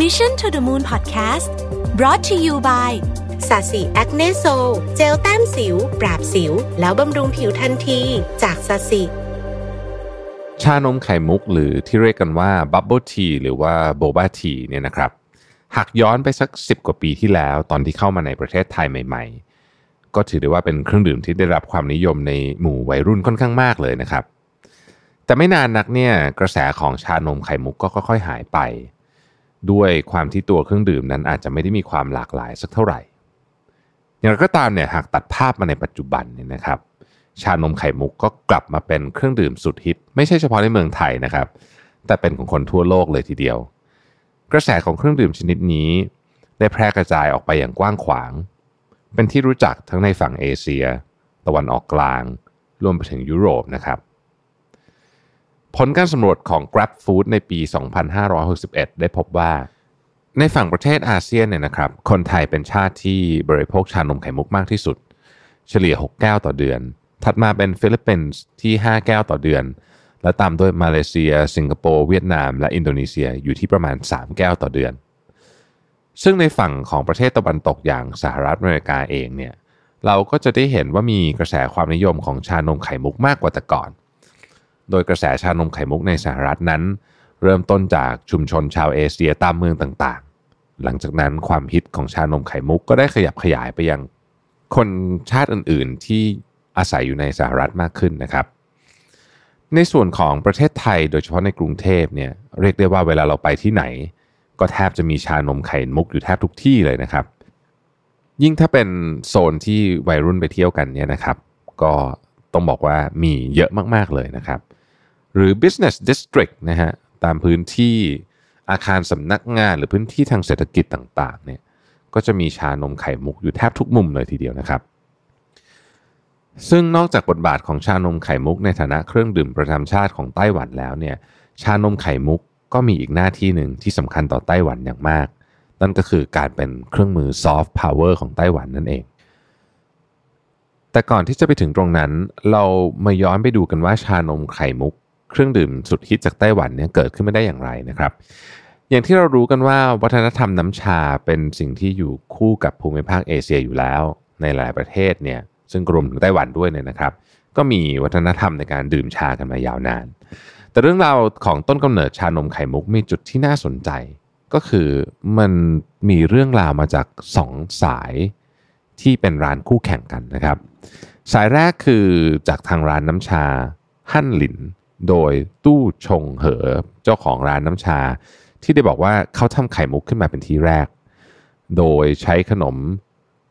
Mission to the Moon Podcast brought to you by SASI Acne Sol เจลแต้มสิว ปราบสิว แล้วบำรุงผิวทันที จาก SASI ชานมไข่มุกหรือที่เรียกกันว่า bubble tea หรือว่า boba tea เนี่ยนะครับ หากย้อนไปสัก 10 กว่าปีที่แล้วตอนที่เข้ามาในประเทศไทยใหม่ ๆ ก็ถือได้ว่าเป็นเครื่องดื่มที่ได้รับความนิยมในหมู่วัยรุ่นค่อนข้างมากเลยนะครับ แต่ไม่นานนักเนี่ยกระแสของชานมไข่มุกก็ค่อยๆหายไป ด้วยความที่ตัวเครื่องดื่มนั้นอาจจะไม่ได้มีความหลากหลายสักเท่าไหร่ อย่างไรก็ตามเนี่ยหากตัดภาพมาในปัจจุบันเนี่ยนะครับ ชานมไข่มุกก็กลับมาเป็นเครื่องดื่มสุดฮิต ไม่ใช่เฉพาะในเมืองไทยนะครับ แต่เป็นของคนทั่วโลกเลยทีเดียว กระแสของเครื่องดื่มชนิดนี้ ได้แพร่กระจายออกไปอย่างกว้างขวาง เป็นที่รู้จักทั้งในฝั่งเอเชีย ตะวันออกกลาง รวมไปถึงยุโรปนะครับ ผลการสำรวจของ Grab Food ในปี 2561 ได้พบว่า ในฝั่งประเทศอาเซียนเนี่ยนะครับ คนไทยเป็นชาติที่บริโภคชานมไข่มุกมากที่สุด เฉลี่ย 6 แก้วต่อเดือน ถัดมาเป็นฟิลิปปินส์ที่ 5 แก้วต่อเดือน และตามด้วยมาเลเซีย สิงคโปร์ เวียดนาม และอินโดนีเซียอยู่ที่ประมาณ 3 แก้วต่อเดือน ซึ่งในฝั่งของประเทศตะวันตกอย่างสหรัฐอเมริกาเองเนี่ยเราก็จะได้เห็นว่ามีกระแสความนิยมของชานมไข่มุกมากกว่าแต่ก่อน โดยกระแสชานมไข่มุกในสหรัฐนั้น เริ่มต้นจากชุมชนชาวเอเชียตามเมืองต่างๆ หลังจากนั้นความฮิตของชานมไข่มุกก็ได้ขยับขยายไปยังคนชาติอื่นๆที่อาศัยอยู่ในสหรัฐมากขึ้นนะครับ ในส่วนของประเทศไทยโดยเฉพาะในกรุงเทพเนี่ยเรียกได้ว่าเวลาเราไปที่ไหน ก็แทบจะมีชานมไข่มุกอยู่แทบทุกที่เลยนะครับ ยิ่งถ้าเป็นโซนที่วัยรุ่นไปเที่ยวกันเนี่ยนะครับ ก็ ต้องบอกว่ามีเยอะมาก ๆ เลยนะครับ หรือ business district นะฮะตามพื้นที่อาคารสำนักงานหรือพื้นที่ทางเศรษฐกิจต่างๆเนี่ยก็จะมีชานมไข่มุกอยู่แทบทุกมุมเลยทีเดียวนะครับ ซึ่งนอกจากบทบาทของชานมไข่มุกในฐานะเครื่องดื่มประจำชาติของไต้หวันแล้วเนี่ยชานมไข่มุกก็มีอีกหน้าที่หนึ่งที่สำคัญต่อไต้หวันอย่างมาก นั่นก็คือการเป็นเครื่องมือซอฟต์พาวเวอร์ของไต้หวันนั่นเอง แต่ก่อนที่จะไปถึงตรงนั้น เรามาย้อนไปดูกันว่าชานมไข่มุก เครื่องดื่มสุดฮิตจากไต้หวันเนี่ยเกิดขึ้นมาได้อย่างไรนะครับ อย่างที่เรารู้กันว่าวัฒนธรรมน้ำชาเป็นสิ่งที่อยู่คู่กับภูมิภาคเอเชียอยู่แล้ว ในหลายประเทศเนี่ยซึ่งรวมถึงไต้หวันด้วยเนี่ยนะครับ ก็มีวัฒนธรรมในการดื่มชากันมายาวนาน แต่เรื่องราวของต้นกำเนิดชานมไข่มุกมีจุดที่น่าสนใจ ก็คือมันมีเรื่องราวมาจากสองสายที่เป็นร้านคู่แข่งกันนะครับ สายแรกคือจากทางร้านน้ำชาฮั่นหลิน โดยตู้ชงเหอเจ้าของร้านน้ำชา ที่ได้บอกว่าเขาทำไข่มุกขึ้นมาเป็นที่แรก โดยใช้ขนม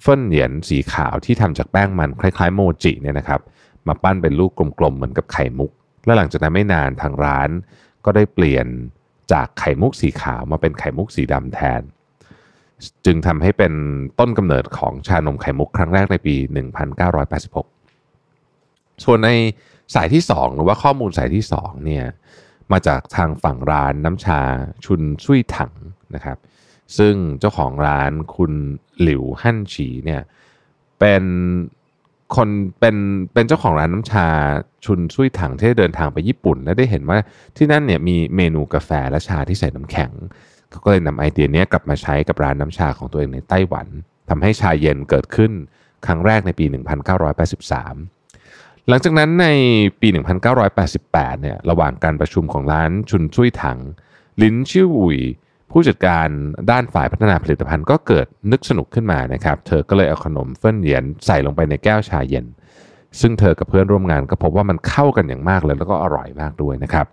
เฟิ่นเหยียนสีขาวที่ทำจากแป้งมันคล้ายๆโมจิเนี่ยนะครับ มาปั้นเป็นลูกกลมๆเหมือนกับไข่มุก และหลังจากนั้นไม่นานทางร้านก็ได้เปลี่ยนจากไข่มุกสีขาวมาเป็นไข่มุกสีดำแทน จึงทำให้เป็นต้นกำเนิดของชานมไข่มุกครั้งแรกในปี 1986 ส่วนในสายที่ 2 หรือว่าข้อมูลสายที่ 2 เนี่ยมาจากทางฝั่งร้านน้ำชาชุนซุยถังนะครับ ซึ่งเจ้าของร้านคุณหลิวฮั่นฉีเนี่ยเป็นคนเป็นเป็นเจ้าของร้านน้ำชาชุนซุยถังที่เดินทางไปญี่ปุ่น และได้เห็นว่าที่นั่นเนี่ยมีเมนูกาแฟและชาที่ใส่น้ำแข็ง เขาก็เลยนำไอเดียนี้กลับมาใช้กับร้านน้ำชาของตัวเองในไต้หวันทำให้ชาเย็นเกิดขึ้นครั้งแรกในปี 1983 หลังจากนั้นในปี 1988 เนี่ยระหว่างการประชุมของร้านชุนซุยถัง ลินชิวอุยผู้จัดการด้านฝ่ายพัฒนาผลิตภัณฑ์ก็เกิดนึกสนุกขึ้นมานะครับ เธอก็เลยเอาขนมเฟิ่นเหยียนใส่ลงไปในแก้วชาเย็น ซึ่งเธอกับเพื่อนร่วมงานก็พบว่ามันเข้ากันอย่างมากเลยแล้วก็อร่อยมากด้วยนะครับ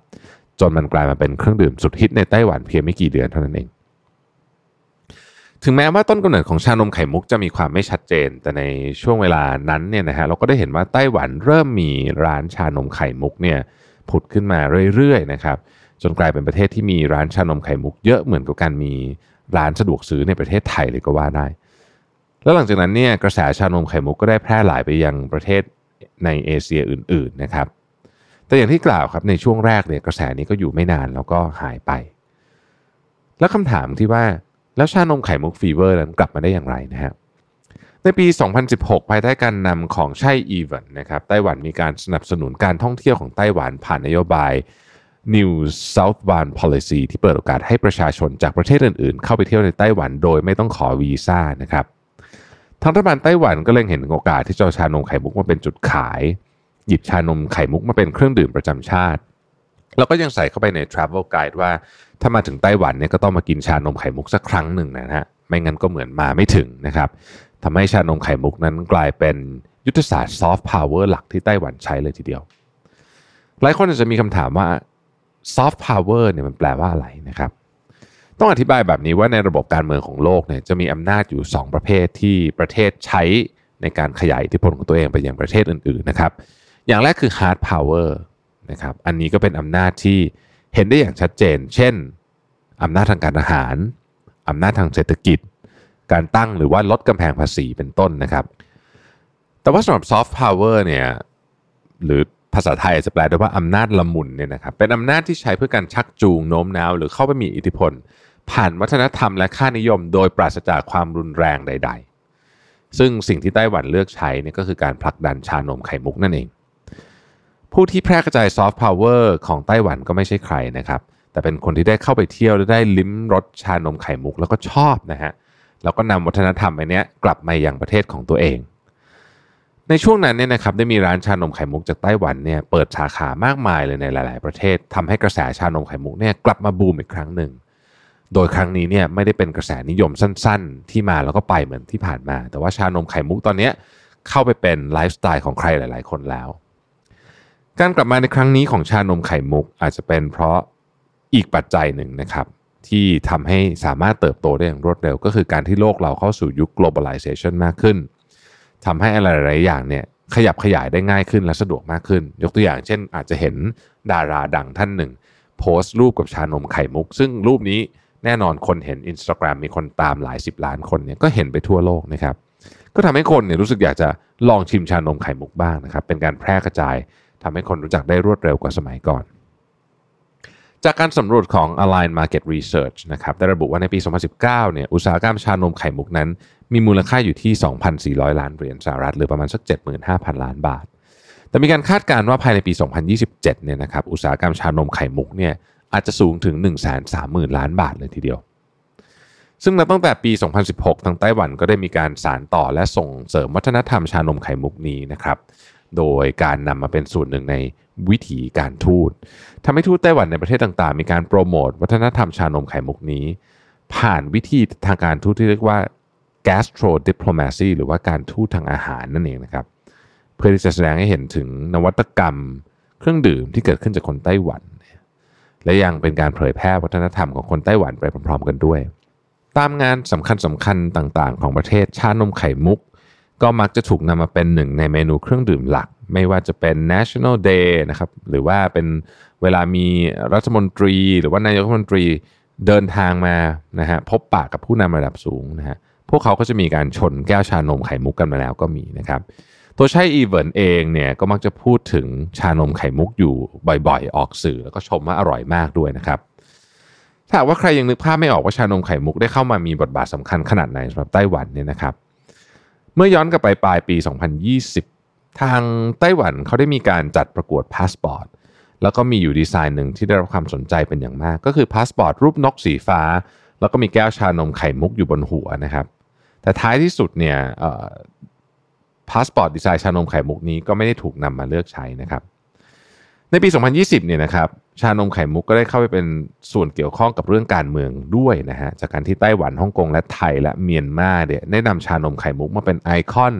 จนมันกลายมาเป็นเครื่องดื่มสุดฮิตในไต้หวันเพียงไม่กี่เดือนเท่านั้นเอง ถึงแม้ว่าต้นกำเนิดของชานมไข่มุกจะมีความไม่ชัดเจน แต่ในช่วงเวลานั้นเนี่ยนะฮะเราก็ได้เห็นว่าไต้หวันเริ่มมีร้านชานมไข่มุกเนี่ยผุดขึ้นมาเรื่อยๆนะครับจนกลายเป็นประเทศที่มีร้านชานมไข่มุกเยอะเหมือนกับการมีร้านสะดวกซื้อในประเทศไทยเลยก็ว่าได้ แล้วหลังจากนั้นเนี่ยกระแสชานมไข่มุกก็ได้แพร่หลายไปยังประเทศในเอเชียอื่น ๆนะครับ แต่อย่างที่กล่าวครับในช่วงแรกเนี่ยกระแสนี้ก็อยู่ไม่นานแล้วก็หายไป แล้วคำถามที่ว่าแล้วชานมไข่มุกฟีเวอร์นั้นกลับมาได้อย่างไรนะฮะในปี 2016 ภายใต้การนำของไช่อิงเหวินนะครับไต้หวันมีการสนับสนุนการท่องเที่ยวของไต้หวันผ่านนโยบาย New Southbound Policy ที่เปิดโอกาสให้ประชาชนจากประเทศอื่นๆ เข้าไปเที่ยวในไต้หวันโดยไม่ต้องขอวีซ่านะครับทางรัฐบาลไต้หวันก็เล็งเห็นโอกาสที่จะเอาชานมไข่มุกมาเป็นจุดขาย หยิบชานมไข่มุกมาเป็นเครื่องดื่มประจำชาติ แล้วก็ยังใส่เข้าไปใน Travel Guide ว่าถ้ามาถึงไต้หวันเนี่ยก็ต้องมากินชานมไข่มุกสักครั้งหนึ่งนะฮะไม่งั้นก็เหมือนมาไม่ถึงนะครับทำให้ชานมไข่มุกนั้นกลายเป็นยุทธศาสตร์ซอฟต์พาวเวอร์หลักที่ไต้หวันใช้เลยทีเดียว หลายคนอาจจะมีคำถามว่าซอฟต์พาวเวอร์เนี่ยมันแปลว่าอะไรนะครับ ต้องอธิบายแบบนี้ว่าในระบบการเมืองของโลกเนี่ยจะมีอำนาจอยู่ 2 ประเภทที่ประเทศใช้ในการขยายอิทธิพลของตัวเองไปยังประเทศอื่นๆนะครับ อย่างแรกคือ hard power นะครับ อันนี้ก็เป็นอำนาจที่เห็นได้อย่างชัดเจน เช่น อำนาจทางการทหาร อำนาจทางเศรษฐกิจ การตั้งหรือว่าลดกำแพงภาษีเป็นต้นนะครับ แต่ว่าสำหรับ soft power เนี่ย หรือภาษาไทยจะแปลได้ว่าอำนาจละมุนเนี่ยนะครับ เป็นอำนาจที่ใช้เพื่อการชักจูงโน้มน้าว หรือเข้าไปมีอิทธิพล ผ่านวัฒนธรรมและค่านิยม โดยปราศจากความรุนแรงใด ๆ ซึ่งสิ่งที่ไต้หวันเลือกใช้นี่ก็คือการผลักดันชานมไข่มุกนั่นเอง ผู้ที่แพร่กระจายซอฟต์พาวเวอร์ของไต้หวันก็ไม่ใช่ใครนะครับ แต่เป็นคนที่ได้เข้าไปเที่ยวและได้ลิ้มรสชานมไข่มุกแล้วก็ชอบนะฮะแล้วก็นำวัฒนธรรมอันนี้กลับมายังประเทศของตัวเอง ในช่วงนั้นเนี่ยนะครับได้มีร้านชานมไข่มุกจากไต้หวันเนี่ยเปิดสาขามากมายเลยในหลาย ๆ ประเทศทำให้กระแสชานมไข่มุกเนี่ยกลับมาบูมอีกครั้งหนึ่งโดยครั้งนี้เนี่ยไม่ได้เป็นกระแสนิยมสั้น ๆ ที่มาแล้วก็ไปเหมือนที่ผ่านมา แต่ว่าชานมไข่มุกตอนนี้เข้าไปเป็นไลฟ์สไตล์ของใครหลาย ๆ คนแล้ว การกลับมาในครั้งนี้ของชานมไข่มุกอาจจะเป็นเพราะอีกปัจจัยหนึ่งนะครับ ที่ทำให้สามารถเติบโตได้อย่างรวดเร็ว ก็คือการที่โลกเราเข้าสู่ยุค globalization มากขึ้นทำให้อะไรหลายอย่างเนี่ยขยับขยายได้ง่ายขึ้นและสะดวกมากขึ้น ยกตัวอย่างเช่น อาจจะเห็นดาราดังท่านหนึ่ง โพสต์รูปกับชานมไข่มุก ซึ่งรูปนี้แน่นอนคนเห็น Instagram มีคนตามหลายสิบล้านคนเนี่ยก็เห็นไปทั่วโลกนะครับก็ทำให้คนเนี่ยรู้สึกอยากจะลองชิมชานมไข่มุกบ้างนะครับเป็นการแพร่กระจาย ทำให้คนรู้จักได้รวดเร็วกว่าสมัยก่อน จากการสำรวจของ Align Market Research นะครับได้ระบุว่าในปี 2019 เนี่ยอุตสาหกรรมชานมไข่มุกนั้น มีมูลค่าอยู่ที่ 2,400 ล้านเหรียญสหรัฐ หรือประมาณสัก 75,000 ล้านบาท แต่มีการคาดการณ์ว่าภายในปี 2027 เนี่ยนะครับอุตสาหกรรมชานมไข่มุกเนี่ยอาจจะสูงถึง 130,000 ล้านบาทเลยทีเดียวซึ่งนับตั้งแต่ปี 2016 ทางไต้หวันก็ได้มีการสารต่อและส่งเสริมวัฒนธรรมชานมไข่มุกนี้นะครับ โดยการนำมาเป็นส่วนหนึ่งในวิถีการทูตทำให้ทูตไต้หวันในประเทศต่างๆ มีการโปรโมทวัฒนธรรมชานมไข่มุกนี้ ผ่านวิธีทางการทูตที่เรียกว่า gastro diplomacy หรือว่าการทูตทางอาหารนั่นเองนะครับ เพื่อที่จะแสดงให้เห็นถึงนวัตกรรมเครื่องดื่มที่เกิดขึ้นจากคนไต้หวัน และยังเป็นการเผยแพร่วัฒนธรรมของคนไต้หวันไปพร้อมๆ กันด้วย ตามงานสำคัญสำคัญต่างๆ ของประเทศชานมไข่มุก ก็มักจะถูกนำมาเป็นหนึ่งในเมนูเครื่องดื่มหลัก ไม่ว่าจะเป็น National Day นะครับหรือว่าเป็นเวลามีรัฐมนตรี หรือว่านายกรัฐมนตรีเดินทางมานะฮะพบปะกับผู้นำระดับสูงนะฮะพวกเขาก็จะมีการชนแก้วชานมไข่มุกกันมาแล้วก็มีนะครับตัวใช่อีเวนเองเนี่ยก็มักจะพูดถึงชานมไข่มุกอยู่บ่อยๆ ออกสื่อแล้วก็ชมว่าอร่อยมากด้วยนะครับถ้าว่าใครยังนึกภาพไม่ออกว่าชานมไข่มุกได้เข้ามามีบทบาทสำคัญขนาดไหนสำหรับไต้หวันเนี่ยนะครับ เมื่อย้อนกลับไปปลายปี 2020 ทางไต้หวันเขาได้มีการจัดประกวดพาสปอร์ตแล้วก็มีอยู่ดีไซน์หนึ่งที่ได้รับความสนใจเป็นอย่างมาก ก็คือพาสปอร์ตรูปนกสีฟ้า แล้วก็มีแก้วชานมไข่มุกอยู่บนหัวนะครับ แต่ท้ายที่สุดเนี่ยพาสปอร์ตดีไซน์ชานมไข่มุกนี้ก็ไม่ได้ถูกนำมาเลือกใช้นะครับ ในปี 2020 เนี่ยนะครับชานมไข่มุกก็ได้เข้าไปเป็นส่วนเกี่ยวข้องกับเรื่องการเมืองด้วยนะฮะจากการที่ไต้หวันฮ่องกงและไทยและเมียนมาเนี่ยได้นำชานมไข่มุกมาเป็นไอคอน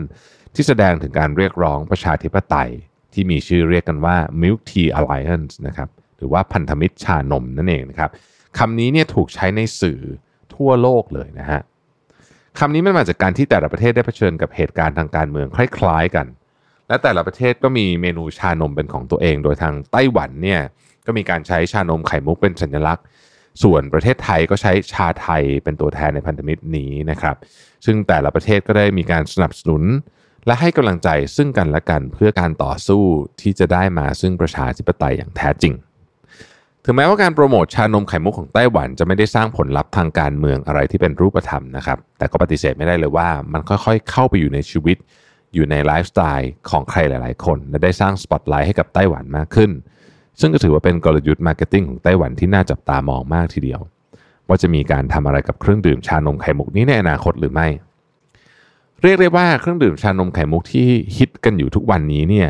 ที่แสดงถึงการเรียกร้องประชาธิปไตย ที่มีชื่อเรียกกันว่า Milk Tea Alliance นะครับหรือว่าพันธมิตรชานมนั่นเองนะครับคำนี้เนี่ยถูกใช้ในสื่อทั่วโลกเลยนะฮะคำนี้มันมาจากการที่แต่ละประเทศได้เผชิญกับเหตุการณ์ทางการเมืองคล้าย ๆ กัน และแต่ละประเทศก็มีเมนูชานมเป็นของตัวเอง โดยทางไต้หวันเนี่ยก็มีการใช้ชานมไข่มุกเป็นสัญลักษณ์ ส่วนประเทศไทยก็ใช้ชาไทยเป็นตัวแทนในพันธมิตรนี้นะครับ ซึ่งแต่ละประเทศก็ได้มีการสนับสนุน และให้กำลังใจซึ่งกันและกันเพื่อการต่อสู้ที่จะได้มาซึ่งประชาธิปไตยอย่างแท้จริงถึงแม้ว่าการโปรโมทชานมไข่มุกของไต้หวันจะไม่ได้สร้างผลลัพธ์ทางการเมืองอะไรที่เป็นรูปธรรมนะครับ แต่ก็ปฏิเสธไม่ได้เลยว่ามันค่อยๆ เข้าไปอยู่ในชีวิต อยู่ในไลฟ์สไตล์ของใครหลาย ๆ คน และได้สร้างสปอตไลท์ให้กับไต้หวันมากขึ้น ซึ่งก็ถือว่าเป็นกลยุทธ์ marketing ของไต้หวันที่น่าจับตามองมากทีเดียว ว่าจะมีการทำอะไรกับเครื่องดื่มชานมไข่มุกนี้ในอนาคตหรือไม่ เรียกได้ว่าเครื่องดื่มชานมไข่มุกที่ฮิตกันอยู่ทุกวันนี้เนี่ย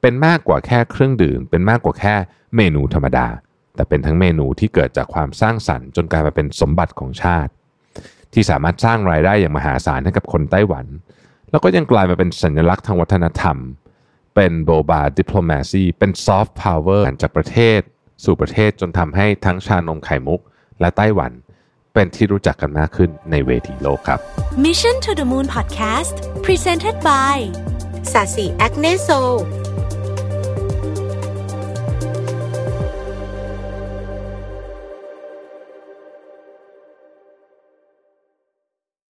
เป็นมากกว่าแค่เครื่องดื่ม เป็นมากกว่าแค่เมนูธรรมดา แต่เป็นทั้งเมนูที่เกิดจากความสร้างสรรค์จนกลายมาเป็นสมบัติของชาติ ที่สามารถสร้างรายได้อย่างมหาศาลให้กับคนไต้หวัน แล้วก็ยังกลายมาเป็นสัญลักษณ์ทางวัฒนธรรม เป็น Boba Diplomacy เป็นซอฟต์พาวเวอร์จากประเทศ สู่ประเทศจนทำให้ทั้งชานมไข่มุก และไต้หวันเป็นที่รู้จักกันมากขึ้นในเวทีโลกครับ Mission to the Moon Podcast Presented by SASI Acne Sol